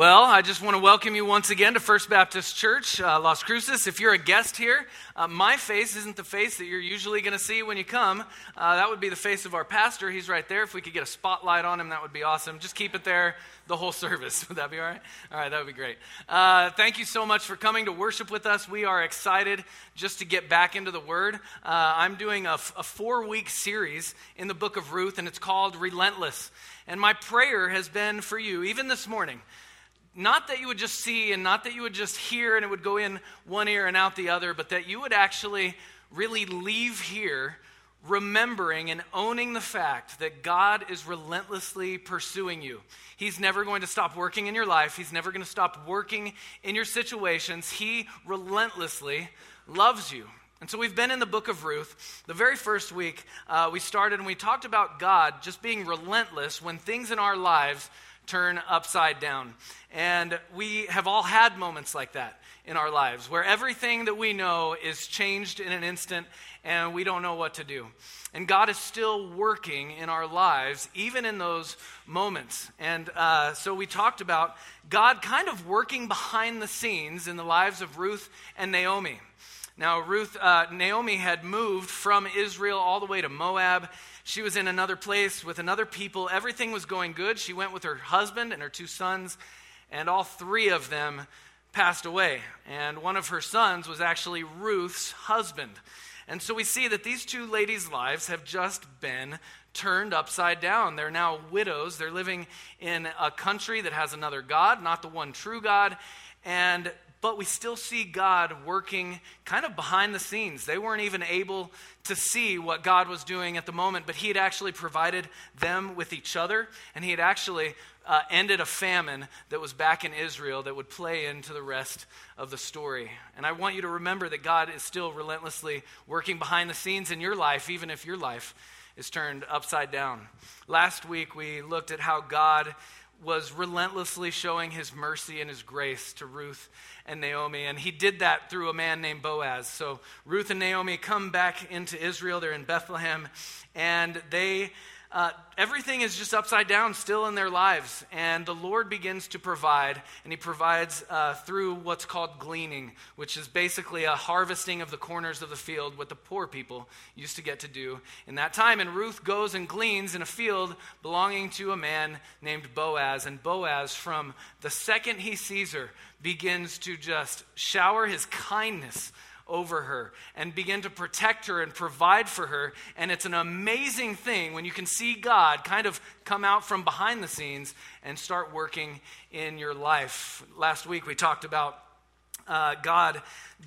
Well, I just want to welcome you once again to First Baptist Church, uh, Las Cruces. If you're a guest here, uh, my face isn't the face that you're usually going to see when you come. Uh, that would be the face of our pastor. He's right there. If we could get a spotlight on him, that would be awesome. Just keep it there the whole service. Would that be all right? All right, that would be great. Uh, thank you so much for coming to worship with us. We are excited just to get back into the Word. Uh, I'm doing a, a four week series in the book of Ruth, and it's called Relentless. And my prayer has been for you, even this morning not that you would just see and not that you would just hear and it would go in one ear and out the other, but that you would actually really leave here remembering and owning the fact that God is relentlessly pursuing you. He's never going to stop working in your life, He's never going to stop working in your situations. He relentlessly loves you. And so we've been in the book of Ruth. The very first week, uh, we started and we talked about God just being relentless when things in our lives turn upside down. And we have all had moments like that in our lives where everything that we know is changed in an instant and we don't know what to do. And God is still working in our lives, even in those moments. And uh, so we talked about God kind of working behind the scenes in the lives of Ruth and Naomi. Now, Ruth, uh, Naomi had moved from Israel all the way to Moab. She was in another place with another people. Everything was going good. She went with her husband and her two sons, and all three of them passed away. And one of her sons was actually Ruth's husband. And so we see that these two ladies' lives have just been turned upside down. They're now widows. They're living in a country that has another God, not the one true God. And but we still see God working kind of behind the scenes. They weren't even able to see what God was doing at the moment, but He had actually provided them with each other, and He had actually uh, ended a famine that was back in Israel that would play into the rest of the story. And I want you to remember that God is still relentlessly working behind the scenes in your life, even if your life is turned upside down. Last week, we looked at how God was relentlessly showing his mercy and his grace to Ruth and Naomi. And he did that through a man named Boaz. So Ruth and Naomi come back into Israel. They're in Bethlehem. And they uh, everything is just upside down still in their lives. And the Lord begins to provide, and He provides uh, through what's called gleaning, which is basically a harvesting of the corners of the field, what the poor people used to get to do in that time. And Ruth goes and gleans in a field belonging to a man named Boaz. And Boaz, from the second he sees her, begins to just shower his kindness over her and begin to protect her and provide for her. And it's an amazing thing when you can see God kind of come out from behind the scenes and start working in your life. Last week we talked about uh, God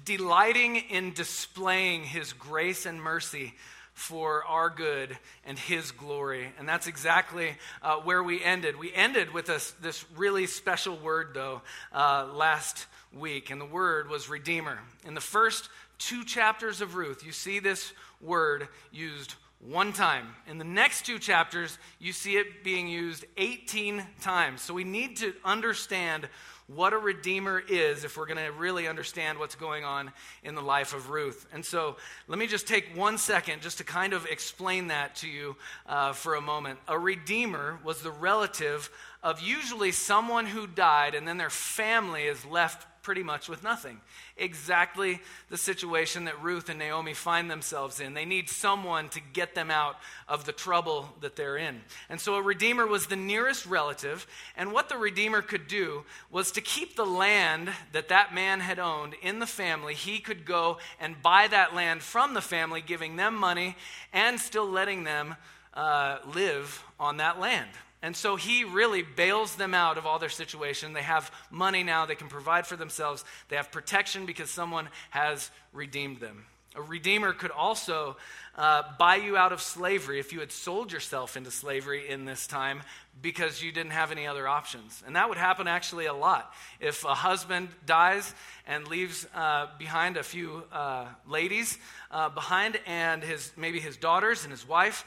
delighting in displaying his grace and mercy for our good and his glory. And that's exactly uh, where we ended. We ended with this, this really special word, though, uh, last week, and the word was Redeemer. In the first two chapters of Ruth, you see this word used one time. In the next two chapters, you see it being used 18 times. So we need to understand what a redeemer is if we're going to really understand what's going on in the life of Ruth. And so let me just take one second just to kind of explain that to you uh, for a moment. A redeemer was the relative of usually someone who died and then their family is left pretty much with nothing. Exactly the situation that Ruth and Naomi find themselves in. They need someone to get them out of the trouble that they're in. And so a redeemer was the nearest relative, and what the redeemer could do was to keep the land that that man had owned in the family. He could go and buy that land from the family, giving them money and still letting them uh, live on that land. And so he really bails them out of all their situation. They have money now, they can provide for themselves, they have protection because someone has redeemed them. A redeemer could also uh, buy you out of slavery if you had sold yourself into slavery in this time because you didn't have any other options. And that would happen actually a lot. If a husband dies and leaves uh, behind a few uh, ladies uh, behind and his, maybe his daughters and his wife,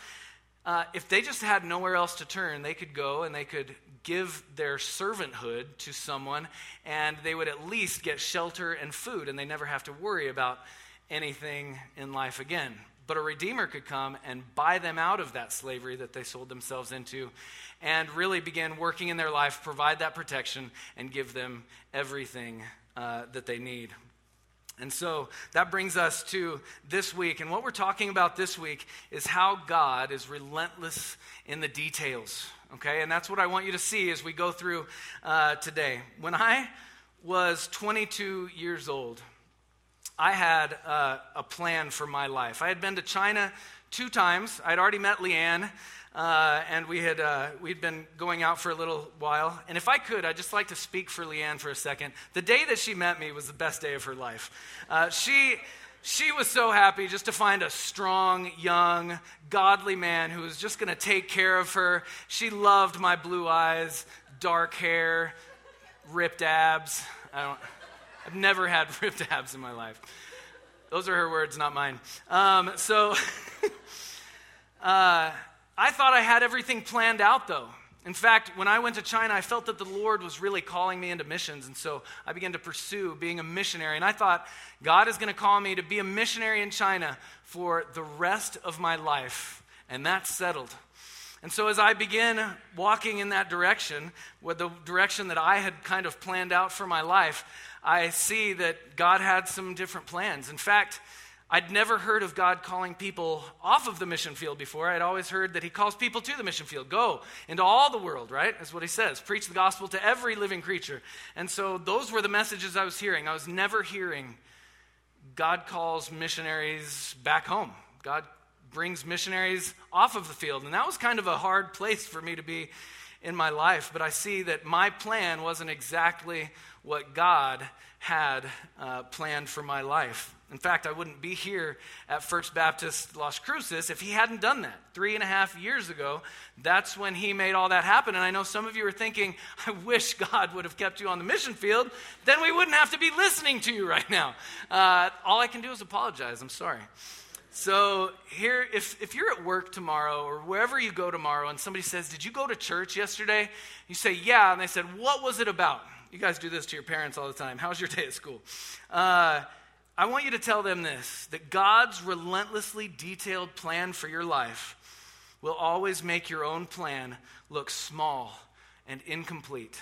uh, if they just had nowhere else to turn, they could go and they could give their servanthood to someone, and they would at least get shelter and food, and they never have to worry about anything in life again. but a redeemer could come and buy them out of that slavery that they sold themselves into and really begin working in their life, provide that protection, and give them everything uh, that they need. And so that brings us to this week. And what we're talking about this week is how God is relentless in the details. Okay? And that's what I want you to see as we go through uh, today. When I was 22 years old, I had uh, a plan for my life. I had been to China two times. I'd already met Leanne, uh, and we had uh, we'd been going out for a little while. And if I could, I'd just like to speak for Leanne for a second. The day that she met me was the best day of her life. Uh, she she was so happy just to find a strong, young, godly man who was just going to take care of her. She loved my blue eyes, dark hair, ripped abs. I don't. I've never had ripped abs in my life. Those are her words, not mine. Um, so, uh, I thought I had everything planned out, though. In fact, when I went to China, I felt that the Lord was really calling me into missions. And so I began to pursue being a missionary. And I thought, God is going to call me to be a missionary in China for the rest of my life. And that's settled. And so as I began walking in that direction, with the direction that I had kind of planned out for my life, I see that God had some different plans. In fact, I'd never heard of God calling people off of the mission field before. I'd always heard that He calls people to the mission field. Go into all the world, right? That's what He says. Preach the gospel to every living creature. And so those were the messages I was hearing. I was never hearing God calls missionaries back home. God brings missionaries off of the field. And that was kind of a hard place for me to be in my life. But I see that my plan wasn't exactly what God had uh, planned for my life. In fact, I wouldn't be here at First Baptist Las Cruces if he hadn't done that. Three and a half years ago, that's when he made all that happen. And I know some of you are thinking, I wish God would have kept you on the mission field. Then we wouldn't have to be listening to you right now. Uh, all I can do is apologize. I'm sorry. So, here, if, if you're at work tomorrow or wherever you go tomorrow and somebody says, Did you go to church yesterday? You say, Yeah. And they said, What was it about? You guys do this to your parents all the time. How was your day at school? Uh, I want you to tell them this that God's relentlessly detailed plan for your life will always make your own plan look small and incomplete.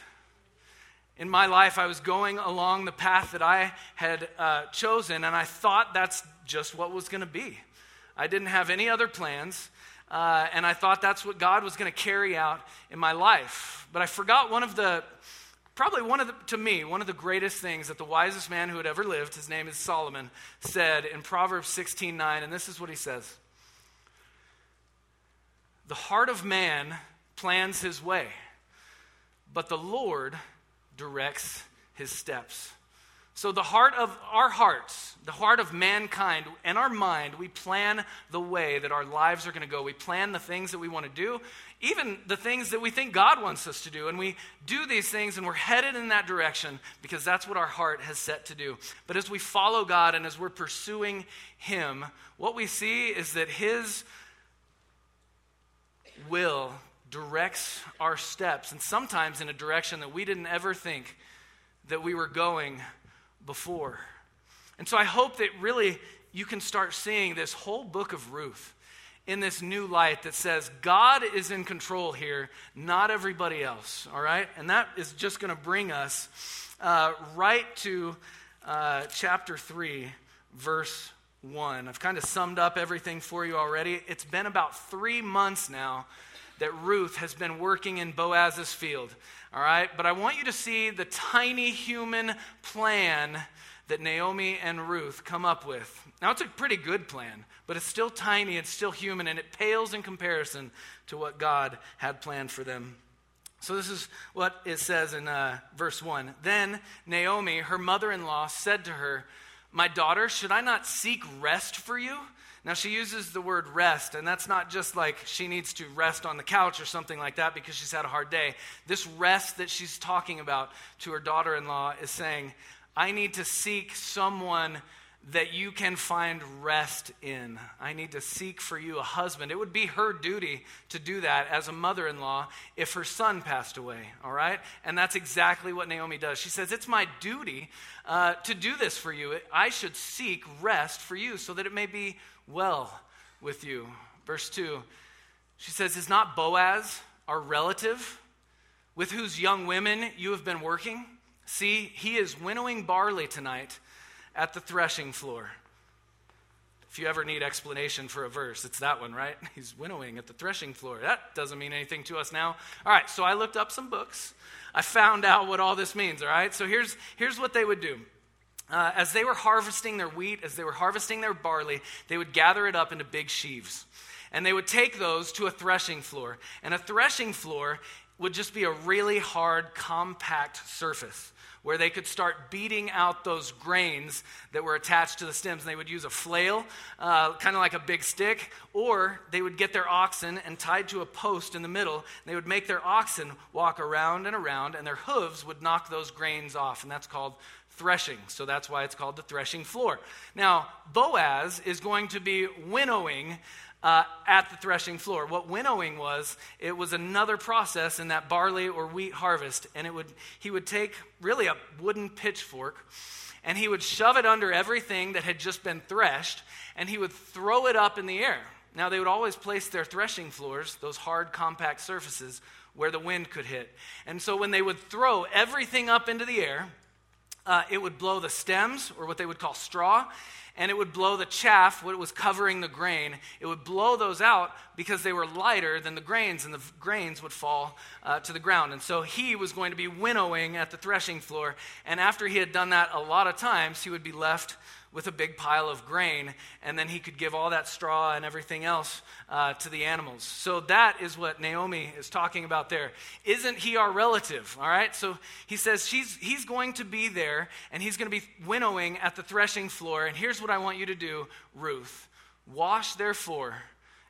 In my life, I was going along the path that I had uh, chosen, and I thought that's just what was going to be. I didn't have any other plans, uh, and I thought that's what God was going to carry out in my life. But I forgot one of the Probably one of the, to me, one of the greatest things that the wisest man who had ever lived, his name is Solomon, said in Proverbs 16 9, and this is what he says The heart of man plans his way, but the Lord directs his steps. So, the heart of our hearts, the heart of mankind, and our mind, we plan the way that our lives are going to go. We plan the things that we want to do, even the things that we think God wants us to do. And we do these things and we're headed in that direction because that's what our heart has set to do. But as we follow God and as we're pursuing Him, what we see is that His will directs our steps, and sometimes in a direction that we didn't ever think that we were going before. And so I hope that really you can start seeing this whole book of Ruth in this new light that says God is in control here, not everybody else, all right? And that is just going to bring us uh, right to uh, chapter 3, verse 1. I've kind of summed up everything for you already. It's been about three months now that Ruth has been working in Boaz's field. All right? But I want you to see the tiny human plan that Naomi and Ruth come up with. Now, it's a pretty good plan, but it's still tiny, it's still human, and it pales in comparison to what God had planned for them. So, this is what it says in uh, verse 1. Then Naomi, her mother in law, said to her, My daughter, should I not seek rest for you? Now, she uses the word rest, and that's not just like she needs to rest on the couch or something like that because she's had a hard day. This rest that she's talking about to her daughter in law is saying, I need to seek someone that you can find rest in. I need to seek for you a husband. It would be her duty to do that as a mother in law if her son passed away, all right? And that's exactly what Naomi does. She says, It's my duty uh, to do this for you. I should seek rest for you so that it may be well with you. Verse 2, she says, Is not Boaz our relative with whose young women you have been working? See, he is winnowing barley tonight at the threshing floor. If you ever need explanation for a verse, it's that one, right? He's winnowing at the threshing floor. That doesn't mean anything to us now. All right, so I looked up some books. I found out what all this means, all right? So here's, here's what they would do. Uh, as they were harvesting their wheat, as they were harvesting their barley, they would gather it up into big sheaves. And they would take those to a threshing floor. And a threshing floor would just be a really hard, compact surface where they could start beating out those grains that were attached to the stems. And they would use a flail, uh, kind of like a big stick, or they would get their oxen and tied to a post in the middle. And they would make their oxen walk around and around, and their hooves would knock those grains off. And that's called threshing. So that's why it's called the threshing floor. Now, Boaz is going to be winnowing uh, at the threshing floor. What winnowing was, it was another process in that barley or wheat harvest. And it would, he would take really a wooden pitchfork and he would shove it under everything that had just been threshed and he would throw it up in the air. Now, they would always place their threshing floors, those hard, compact surfaces, where the wind could hit. And so when they would throw everything up into the air, uh, it would blow the stems, or what they would call straw, and it would blow the chaff, what was covering the grain. It would blow those out because they were lighter than the grains, and the grains would fall uh, to the ground. And so he was going to be winnowing at the threshing floor. And after he had done that a lot of times, he would be left with a big pile of grain, and then he could give all that straw and everything else uh, to the animals. So that is what Naomi is talking about there. Isn't he our relative? All right. So he says she's, he's going to be there, and he's going to be winnowing at the threshing floor. And here's what I want you to do, Ruth wash therefore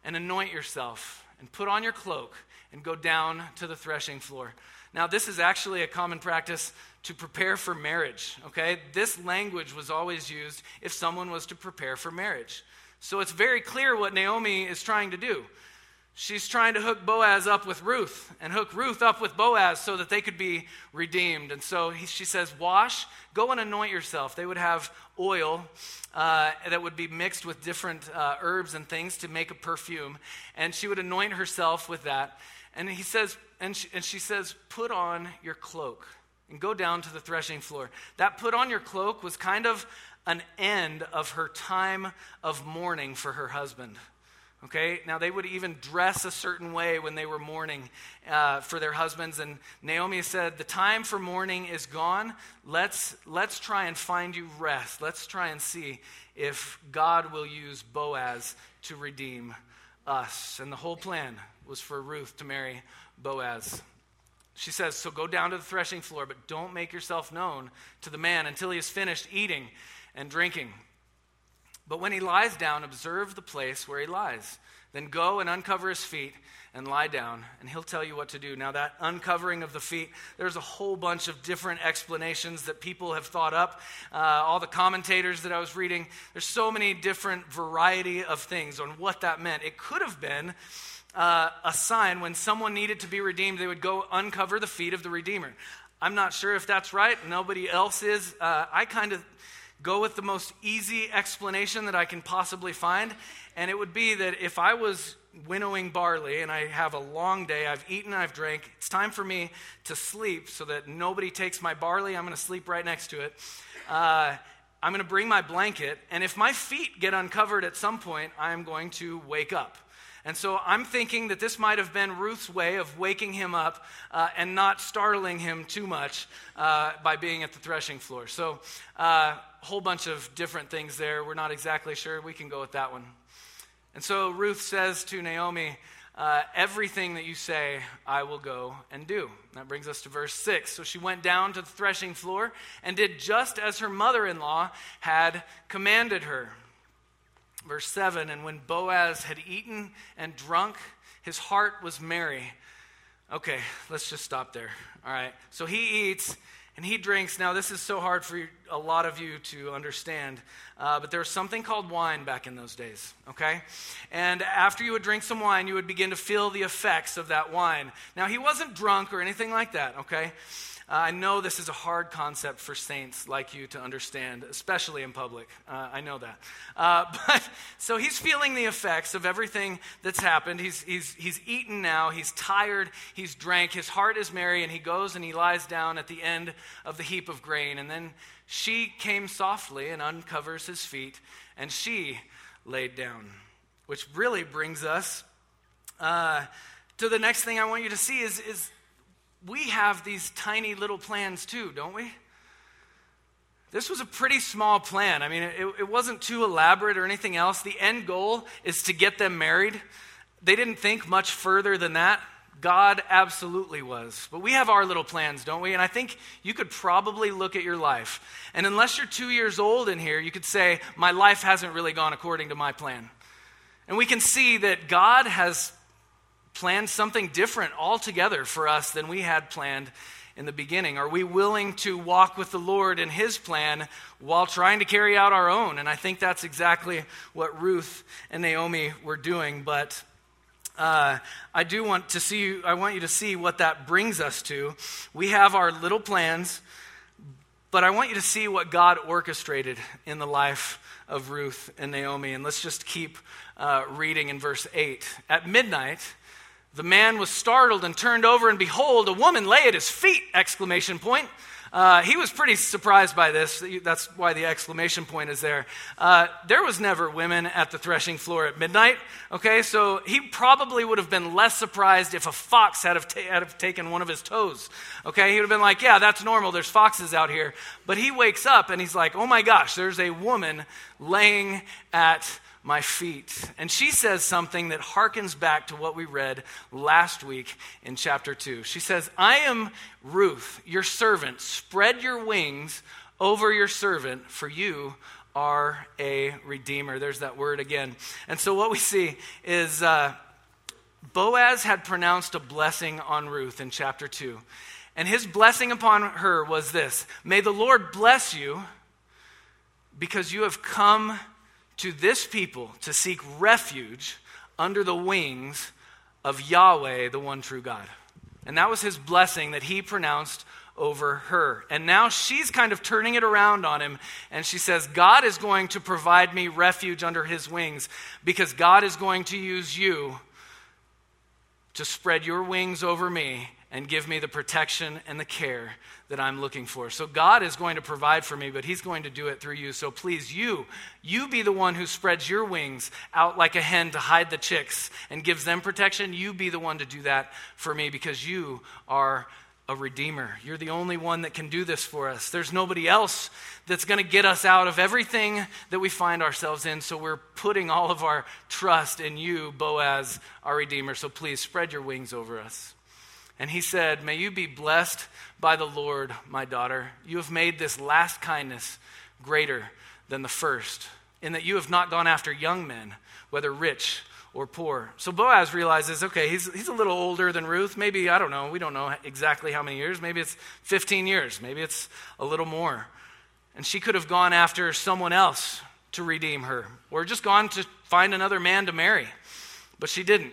and anoint yourself, and put on your cloak, and go down to the threshing floor. Now, this is actually a common practice to prepare for marriage, okay? This language was always used if someone was to prepare for marriage. So it's very clear what Naomi is trying to do. She's trying to hook Boaz up with Ruth and hook Ruth up with Boaz so that they could be redeemed. And so he, she says, Wash, go and anoint yourself. They would have oil uh, that would be mixed with different uh, herbs and things to make a perfume. And she would anoint herself with that. And he says, and she, and she says, Put on your cloak and go down to the threshing floor. That put on your cloak was kind of an end of her time of mourning for her husband. Okay, now they would even dress a certain way when they were mourning uh, for their husbands. And Naomi said, The time for mourning is gone. Let's, let's try and find you rest. Let's try and see if God will use Boaz to redeem us. And the whole plan was for Ruth to marry Boaz. She says, So go down to the threshing floor, but don't make yourself known to the man until he has finished eating and drinking. But when he lies down, observe the place where he lies. Then go and uncover his feet and lie down, and he'll tell you what to do. Now, that uncovering of the feet, there's a whole bunch of different explanations that people have thought up. Uh, all the commentators that I was reading, there's so many different variety of things on what that meant. It could have been uh, a sign when someone needed to be redeemed, they would go uncover the feet of the Redeemer. I'm not sure if that's right. Nobody else is. Uh, I kind of go with the most easy explanation that I can possibly find. And it would be that if I was winnowing barley and I have a long day, I've eaten, I've drank, it's time for me to sleep so that nobody takes my barley. I'm going to sleep right next to it. Uh, I'm going to bring my blanket, and if my feet get uncovered at some point, I'm going to wake up. And so I'm thinking that this might have been Ruth's way of waking him up uh, and not startling him too much uh, by being at the threshing floor. So, a uh, whole bunch of different things there. We're not exactly sure. We can go with that one. And so Ruth says to Naomi, uh, everything that you say, I will go and do. That brings us to verse 6. So she went down to the threshing floor and did just as her mother in law had commanded her. Verse 7 And when Boaz had eaten and drunk, his heart was merry. Okay, let's just stop there. All right. So he eats and he drinks. Now, this is so hard for a lot of you to understand, uh, but there was something called wine back in those days, okay? And after you would drink some wine, you would begin to feel the effects of that wine. Now, he wasn't drunk or anything like that, okay? Uh, I know this is a hard concept for saints like you to understand, especially in public. Uh, I know that. Uh, but so he's feeling the effects of everything that's happened. He's, he's, he's eaten now, he's tired, he's drank, his heart is merry, and he goes and he lies down at the end of the heap of grain. And then she came softly and uncovers his feet, and she laid down. Which really brings us uh, to the next thing I want you to see is, is we have these tiny little plans too, don't we? This was a pretty small plan. I mean, it, it, wasn't too elaborate or anything else. The end goal is to get them married. They didn't think much further than that. God absolutely was. But we have our little plans, don't we? And I think you could probably look at your life. And unless you're two years old in here, you could say, My life hasn't really gone according to my plan. And we can see that God has planned something different altogether for us than we had planned in the beginning? Are we willing to walk with the Lord in His plan while trying to carry out our own? And I think that's exactly what Ruth and Naomi were doing. But uh, I do want to see, I want you to see what that brings us to. We have our little plans, but I want you to see what God orchestrated in the life of Ruth and Naomi. And let's just keep uh, reading in verse 8. At midnight, the man was startled and turned over, and behold, a woman lay at his feet! Exclamation point. Uh, he was pretty surprised by this. That's why the exclamation point is there. Uh, there was never women at the threshing floor at midnight. Okay, so he probably would have been less surprised if a fox had have, ta- had have taken one of his toes. Okay, he would have been like, "Yeah, that's normal. There's foxes out here." But he wakes up and he's like, "Oh my gosh, there's a woman laying at my feet. And she says something that harkens back to what we read last week in chapter 2. She says, I am Ruth, your servant. Spread your wings over your servant, for you are a redeemer. There's that word again. And so what we see is uh, Boaz had pronounced a blessing on Ruth in chapter 2. And his blessing upon her was this May the Lord bless you because you have come to this people to seek refuge under the wings of Yahweh, the one true God. And that was his blessing that he pronounced over her. And now she's kind of turning it around on him. And she says, God is going to provide me refuge under his wings because God is going to use you to spread your wings over me and give me the protection and the care that I'm looking for. So God is going to provide for me, but He's going to do it through you. So please, you, you be the one who spreads your wings out like a hen to hide the chicks and gives them protection. You be the one to do that for me because you are a redeemer. You're the only one that can do this for us. There's nobody else that's going to get us out of everything that we find ourselves in. So we're putting all of our trust in you, Boaz, our redeemer. So please spread your wings over us. And he said, May you be blessed by the Lord, my daughter. You have made this last kindness greater than the first, in that you have not gone after young men, whether rich or poor. So Boaz realizes, okay, he's, he's a little older than Ruth. Maybe, I don't know, we don't know exactly how many years. Maybe it's 15 years. Maybe it's a little more. And she could have gone after someone else to redeem her, or just gone to find another man to marry. But she didn't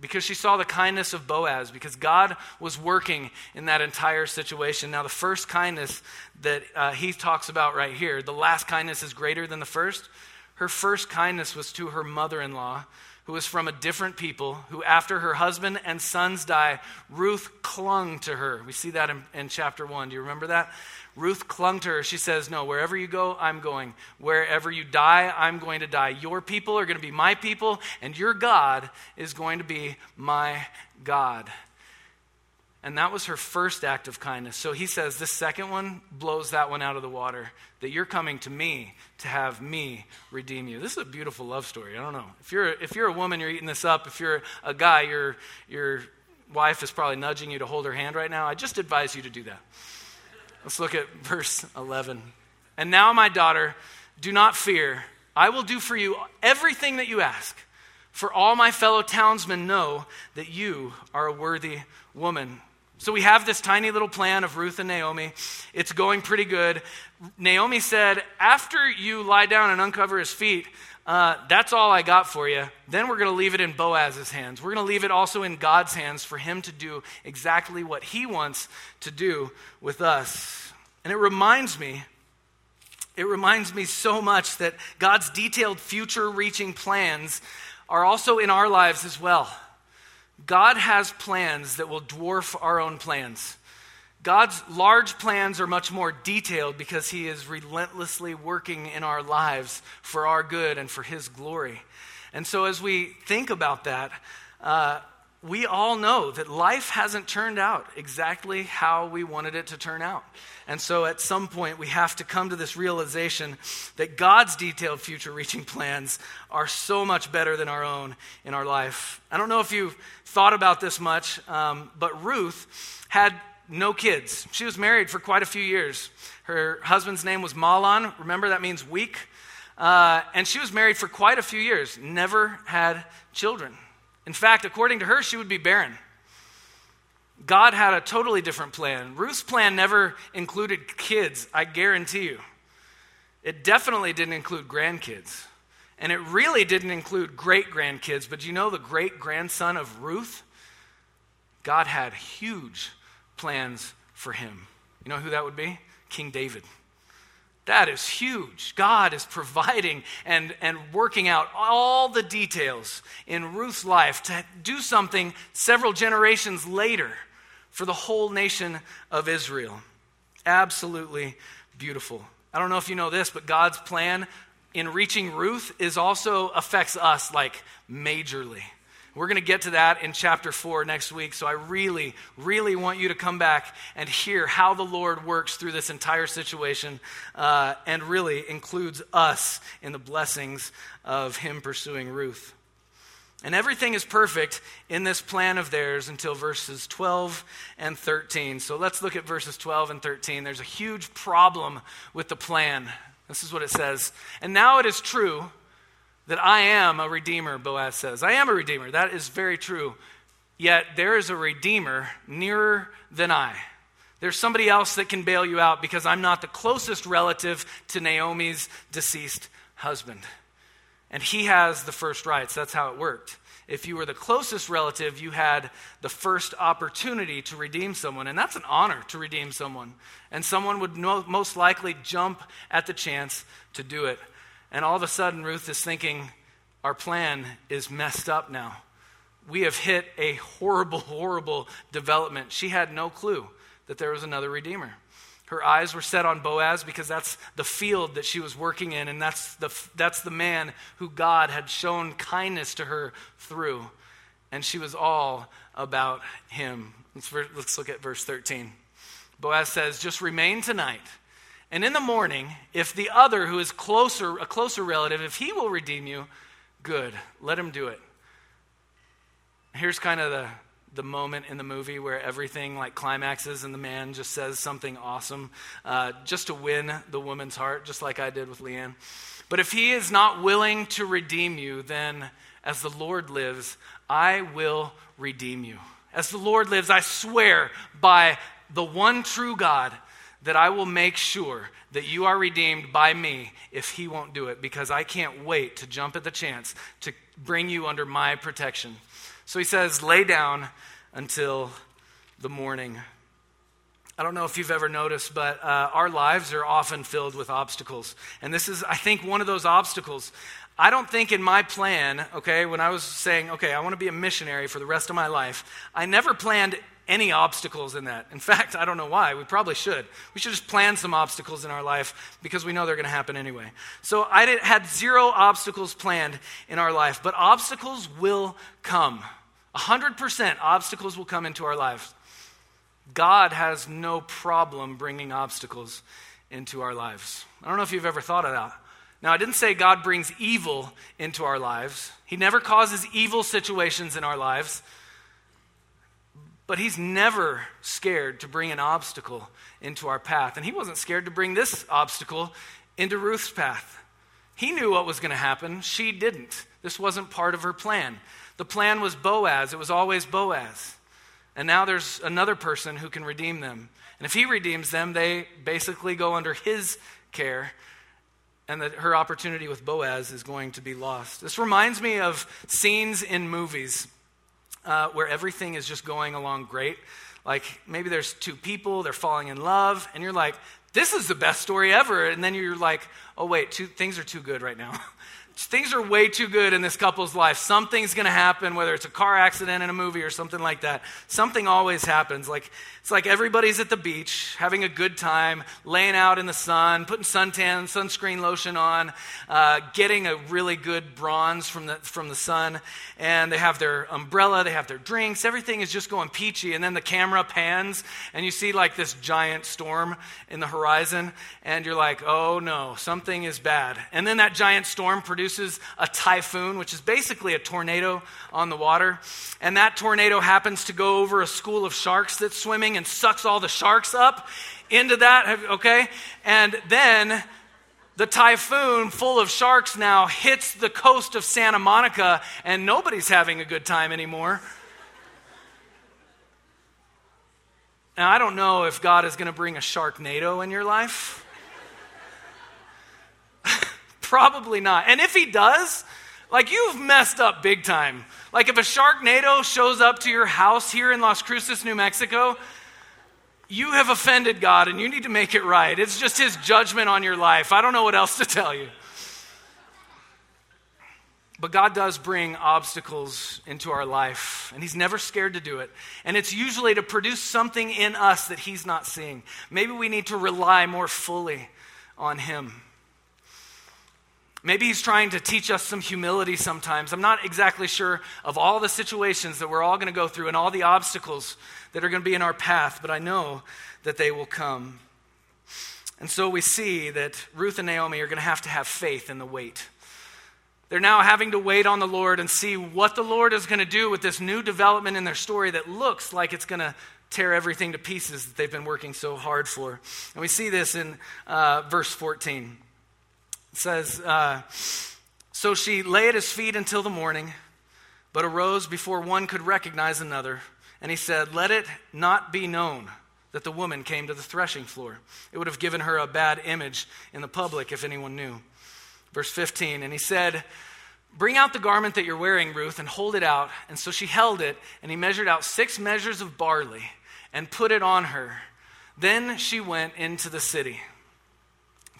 because she saw the kindness of Boaz, because God was working in that entire situation. Now, the first kindness that uh, he talks about right here, the last kindness is greater than the first. Her first kindness was to her mother in law, who was from a different people, who after her husband and sons die, Ruth clung to her. We see that in, in chapter 1. Do you remember that? Ruth clung to her. She says, No, wherever you go, I'm going. Wherever you die, I'm going to die. Your people are going to be my people, and your God is going to be my God. And that was her first act of kindness. So he says, This second one blows that one out of the water. That you're coming to me to have me redeem you. This is a beautiful love story. I don't know. If you're, if you're a woman, you're eating this up. If you're a guy, your, your wife is probably nudging you to hold her hand right now. I just advise you to do that. Let's look at verse 11. And now, my daughter, do not fear. I will do for you everything that you ask. For all my fellow townsmen know that you are a worthy woman. So we have this tiny little plan of Ruth and Naomi. It's going pretty good. Naomi said, After you lie down and uncover his feet, uh, that's all I got for you. Then we're going to leave it in Boaz's hands. We're going to leave it also in God's hands for him to do exactly what he wants to do with us. And it reminds me, it reminds me so much that God's detailed future reaching plans are also in our lives as well. God has plans that will dwarf our own plans. God's large plans are much more detailed because He is relentlessly working in our lives for our good and for His glory. And so, as we think about that, uh, we all know that life hasn't turned out exactly how we wanted it to turn out. And so at some point, we have to come to this realization that God's detailed future reaching plans are so much better than our own in our life. I don't know if you've thought about this much, um, but Ruth had no kids. She was married for quite a few years. Her husband's name was Mahlon. Remember, that means weak. Uh, and she was married for quite a few years, never had children. In fact, according to her, she would be barren. God had a totally different plan. Ruth's plan never included kids, I guarantee you. It definitely didn't include grandkids. And it really didn't include great grandkids. But you know the great grandson of Ruth? God had huge plans for him. You know who that would be? King David. That is huge. God is providing and, and working out all the details in Ruth's life to do something several generations later for the whole nation of Israel. Absolutely beautiful. I don't know if you know this, but God's plan in reaching Ruth is also affects us like majorly. We're going to get to that in chapter 4 next week. So I really, really want you to come back and hear how the Lord works through this entire situation uh, and really includes us in the blessings of Him pursuing Ruth. And everything is perfect in this plan of theirs until verses 12 and 13. So let's look at verses 12 and 13. There's a huge problem with the plan. This is what it says. And now it is true that I am a redeemer, Boaz says. I am a redeemer. That is very true. Yet there is a redeemer nearer than I. There's somebody else that can bail you out because I'm not the closest relative to Naomi's deceased husband. And he has the first rights. That's how it worked. If you were the closest relative, you had the first opportunity to redeem someone. And that's an honor to redeem someone. And someone would most likely jump at the chance to do it. And all of a sudden, Ruth is thinking, our plan is messed up now. We have hit a horrible, horrible development. She had no clue that there was another Redeemer. Her eyes were set on Boaz because that's the field that she was working in, and that's the, that's the man who God had shown kindness to her through. And she was all about him. Let's, let's look at verse 13. Boaz says, Just remain tonight and in the morning, if the other who is closer, a closer relative, if he will redeem you, good, let him do it. Here's kind of the, the moment in the movie where everything like climaxes and the man just says something awesome uh, just to win the woman's heart, just like I did with Leanne. But if he is not willing to redeem you, then as the Lord lives, I will redeem you. As the Lord lives, I swear by the one true God that I will make sure that you are redeemed by me if he won't do it, because I can't wait to jump at the chance to bring you under my protection. So he says, lay down until the morning. I don't know if you've ever noticed, but uh, our lives are often filled with obstacles. And this is, I think, one of those obstacles. I don't think in my plan, okay, when I was saying, okay, I want to be a missionary for the rest of my life, I never planned any obstacles in that. In fact, I don't know why. We probably should. We should just plan some obstacles in our life because we know they're going to happen anyway. So I did, had zero obstacles planned in our life, but obstacles will come. 100% obstacles will come into our lives. God has no problem bringing obstacles into our lives. I don't know if you've ever thought of that. Now, I didn't say God brings evil into our lives. He never causes evil situations in our lives. But he's never scared to bring an obstacle into our path. And he wasn't scared to bring this obstacle into Ruth's path. He knew what was going to happen. She didn't. This wasn't part of her plan. The plan was Boaz, it was always Boaz. And now there's another person who can redeem them. And if he redeems them, they basically go under his care. And that her opportunity with Boaz is going to be lost. This reminds me of scenes in movies uh, where everything is just going along great. Like maybe there's two people, they're falling in love, and you're like, this is the best story ever. And then you're like, oh, wait, two, things are too good right now. things are way too good in this couple's life. Something's going to happen, whether it's a car accident in a movie or something like that. Something always happens. Like it's like everybody's at the beach, having a good time, laying out in the sun, putting suntan, sunscreen lotion on, uh, getting a really good bronze from the from the sun, and they have their umbrella, they have their drinks. Everything is just going peachy, and then the camera pans, and you see like this giant storm in the horizon, and you're like, oh no, something is bad. And then that giant storm produces produces a typhoon, which is basically a tornado on the water. And that tornado happens to go over a school of sharks that's swimming and sucks all the sharks up into that, okay? And then the typhoon full of sharks now hits the coast of Santa Monica, and nobody's having a good time anymore. Now, I don't know if God is going to bring a Sharknado in your life. Probably not. And if he does, like you've messed up big time. Like if a Sharknado shows up to your house here in Las Cruces, New Mexico, you have offended God and you need to make it right. It's just his judgment on your life. I don't know what else to tell you. But God does bring obstacles into our life, and He's never scared to do it. And it's usually to produce something in us that He's not seeing. Maybe we need to rely more fully on Him. Maybe he's trying to teach us some humility sometimes. I'm not exactly sure of all the situations that we're all going to go through and all the obstacles that are going to be in our path, but I know that they will come. And so we see that Ruth and Naomi are going to have to have faith in the wait. They're now having to wait on the Lord and see what the Lord is going to do with this new development in their story that looks like it's going to tear everything to pieces that they've been working so hard for. And we see this in uh, verse 14. It says, uh, So she lay at his feet until the morning, but arose before one could recognize another. And he said, Let it not be known that the woman came to the threshing floor. It would have given her a bad image in the public if anyone knew. Verse 15, and he said, Bring out the garment that you're wearing, Ruth, and hold it out. And so she held it, and he measured out six measures of barley and put it on her. Then she went into the city.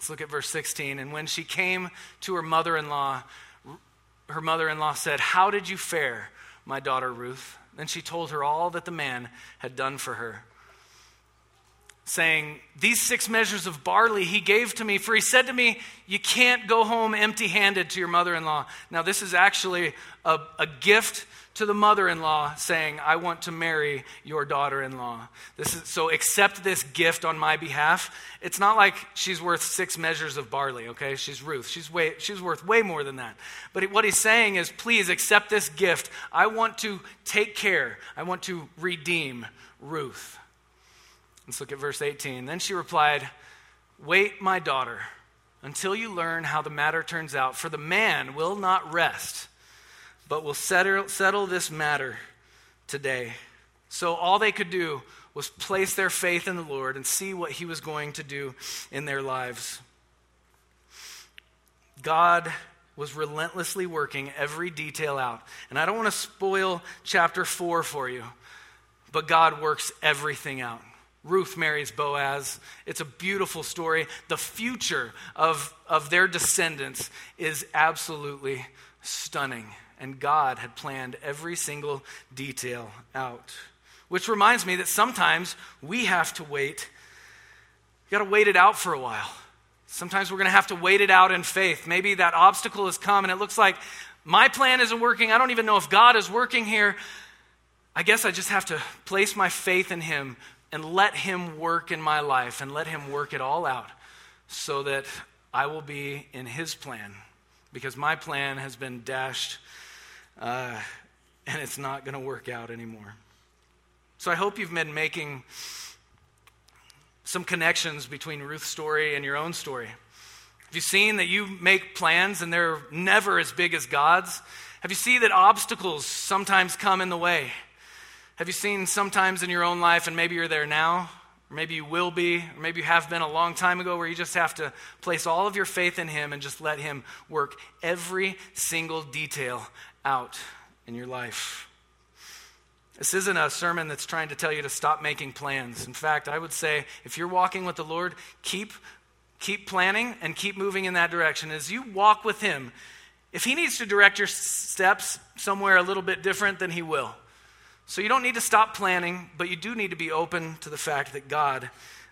Let's look at verse 16. And when she came to her mother in law, her mother in law said, How did you fare, my daughter Ruth? Then she told her all that the man had done for her, saying, These six measures of barley he gave to me, for he said to me, You can't go home empty handed to your mother in law. Now, this is actually a, a gift to the mother in law saying, I want to marry your daughter in law. So accept this gift on my behalf. It's not like she's worth six measures of barley, okay? She's Ruth. She's, way, she's worth way more than that. But what he's saying is, please accept this gift. I want to take care, I want to redeem Ruth. Let's look at verse 18. Then she replied, Wait, my daughter, until you learn how the matter turns out, for the man will not rest but we'll settle, settle this matter today. So all they could do was place their faith in the Lord and see what he was going to do in their lives. God was relentlessly working every detail out. And I don't want to spoil chapter 4 for you, but God works everything out. Ruth marries Boaz. It's a beautiful story. The future of, of their descendants is absolutely stunning and God had planned every single detail out. Which reminds me that sometimes we have to wait. You got to wait it out for a while. Sometimes we're going to have to wait it out in faith. Maybe that obstacle has come and it looks like my plan isn't working. I don't even know if God is working here. I guess I just have to place my faith in Him and let Him work in my life and let Him work it all out so that I will be in His plan because my plan has been dashed uh, and it's not going to work out anymore. So I hope you've been making some connections between Ruth's story and your own story. Have you seen that you make plans and they're never as big as God's? Have you seen that obstacles sometimes come in the way? Have you seen sometimes in your own life, and maybe you're there now, or maybe you will be, or maybe you have been a long time ago, where you just have to place all of your faith in Him and just let Him work every single detail out in your life? This isn't a sermon that's trying to tell you to stop making plans. In fact, I would say if you're walking with the Lord, keep keep planning and keep moving in that direction. As you walk with him, if he needs to direct your steps somewhere a little bit different, then he will. So you don't need to stop planning, but you do need to be open to the fact that God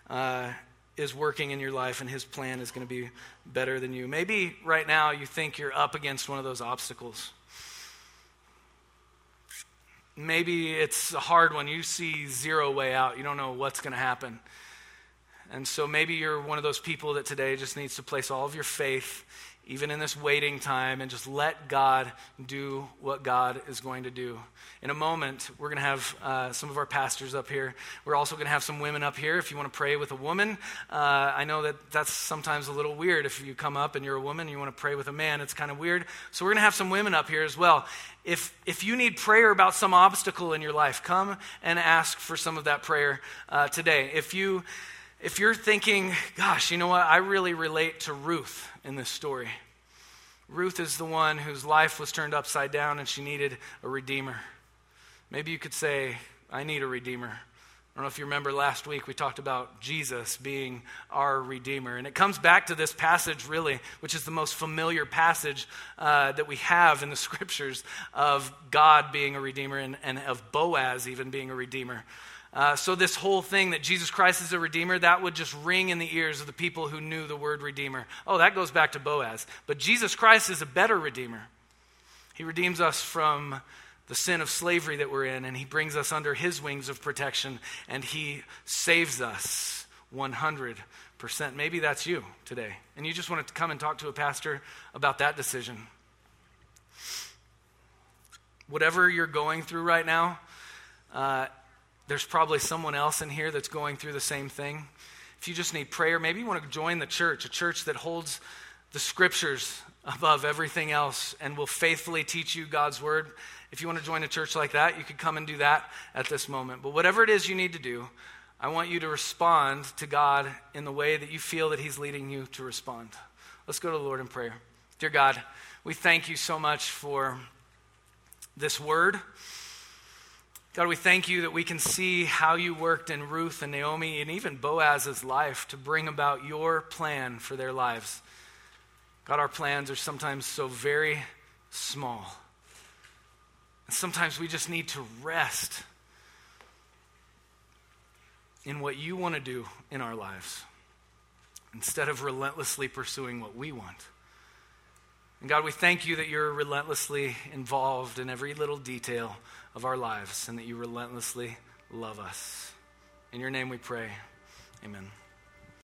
uh, is working in your life and his plan is going to be better than you. Maybe right now you think you're up against one of those obstacles. Maybe it's a hard one. You see zero way out. You don't know what's going to happen. And so maybe you're one of those people that today just needs to place all of your faith, even in this waiting time, and just let God do what God is going to do. In a moment, we're going to have uh, some of our pastors up here. We're also going to have some women up here. If you want to pray with a woman, uh, I know that that's sometimes a little weird. If you come up and you're a woman and you want to pray with a man, it's kind of weird. So we're going to have some women up here as well. If, if you need prayer about some obstacle in your life, come and ask for some of that prayer uh, today. If you if you're thinking, gosh, you know what, I really relate to Ruth in this story. Ruth is the one whose life was turned upside down and she needed a redeemer. Maybe you could say, I need a redeemer. I don't know if you remember last week we talked about Jesus being our Redeemer. And it comes back to this passage, really, which is the most familiar passage uh, that we have in the scriptures of God being a Redeemer and, and of Boaz even being a Redeemer. Uh, so, this whole thing that Jesus Christ is a Redeemer, that would just ring in the ears of the people who knew the word Redeemer. Oh, that goes back to Boaz. But Jesus Christ is a better Redeemer. He redeems us from the sin of slavery that we're in, and He brings us under His wings of protection, and He saves us 100%. Maybe that's you today, and you just want to come and talk to a pastor about that decision. Whatever you're going through right now, uh, there's probably someone else in here that's going through the same thing. If you just need prayer, maybe you want to join the church, a church that holds the scriptures above everything else and will faithfully teach you God's word. If you want to join a church like that, you could come and do that at this moment. But whatever it is you need to do, I want you to respond to God in the way that you feel that He's leading you to respond. Let's go to the Lord in prayer. Dear God, we thank you so much for this word. God, we thank you that we can see how you worked in Ruth and Naomi and even Boaz's life to bring about your plan for their lives. God, our plans are sometimes so very small. And sometimes we just need to rest in what you want to do in our lives instead of relentlessly pursuing what we want. And God, we thank you that you're relentlessly involved in every little detail of our lives and that you relentlessly love us. In your name we pray. Amen.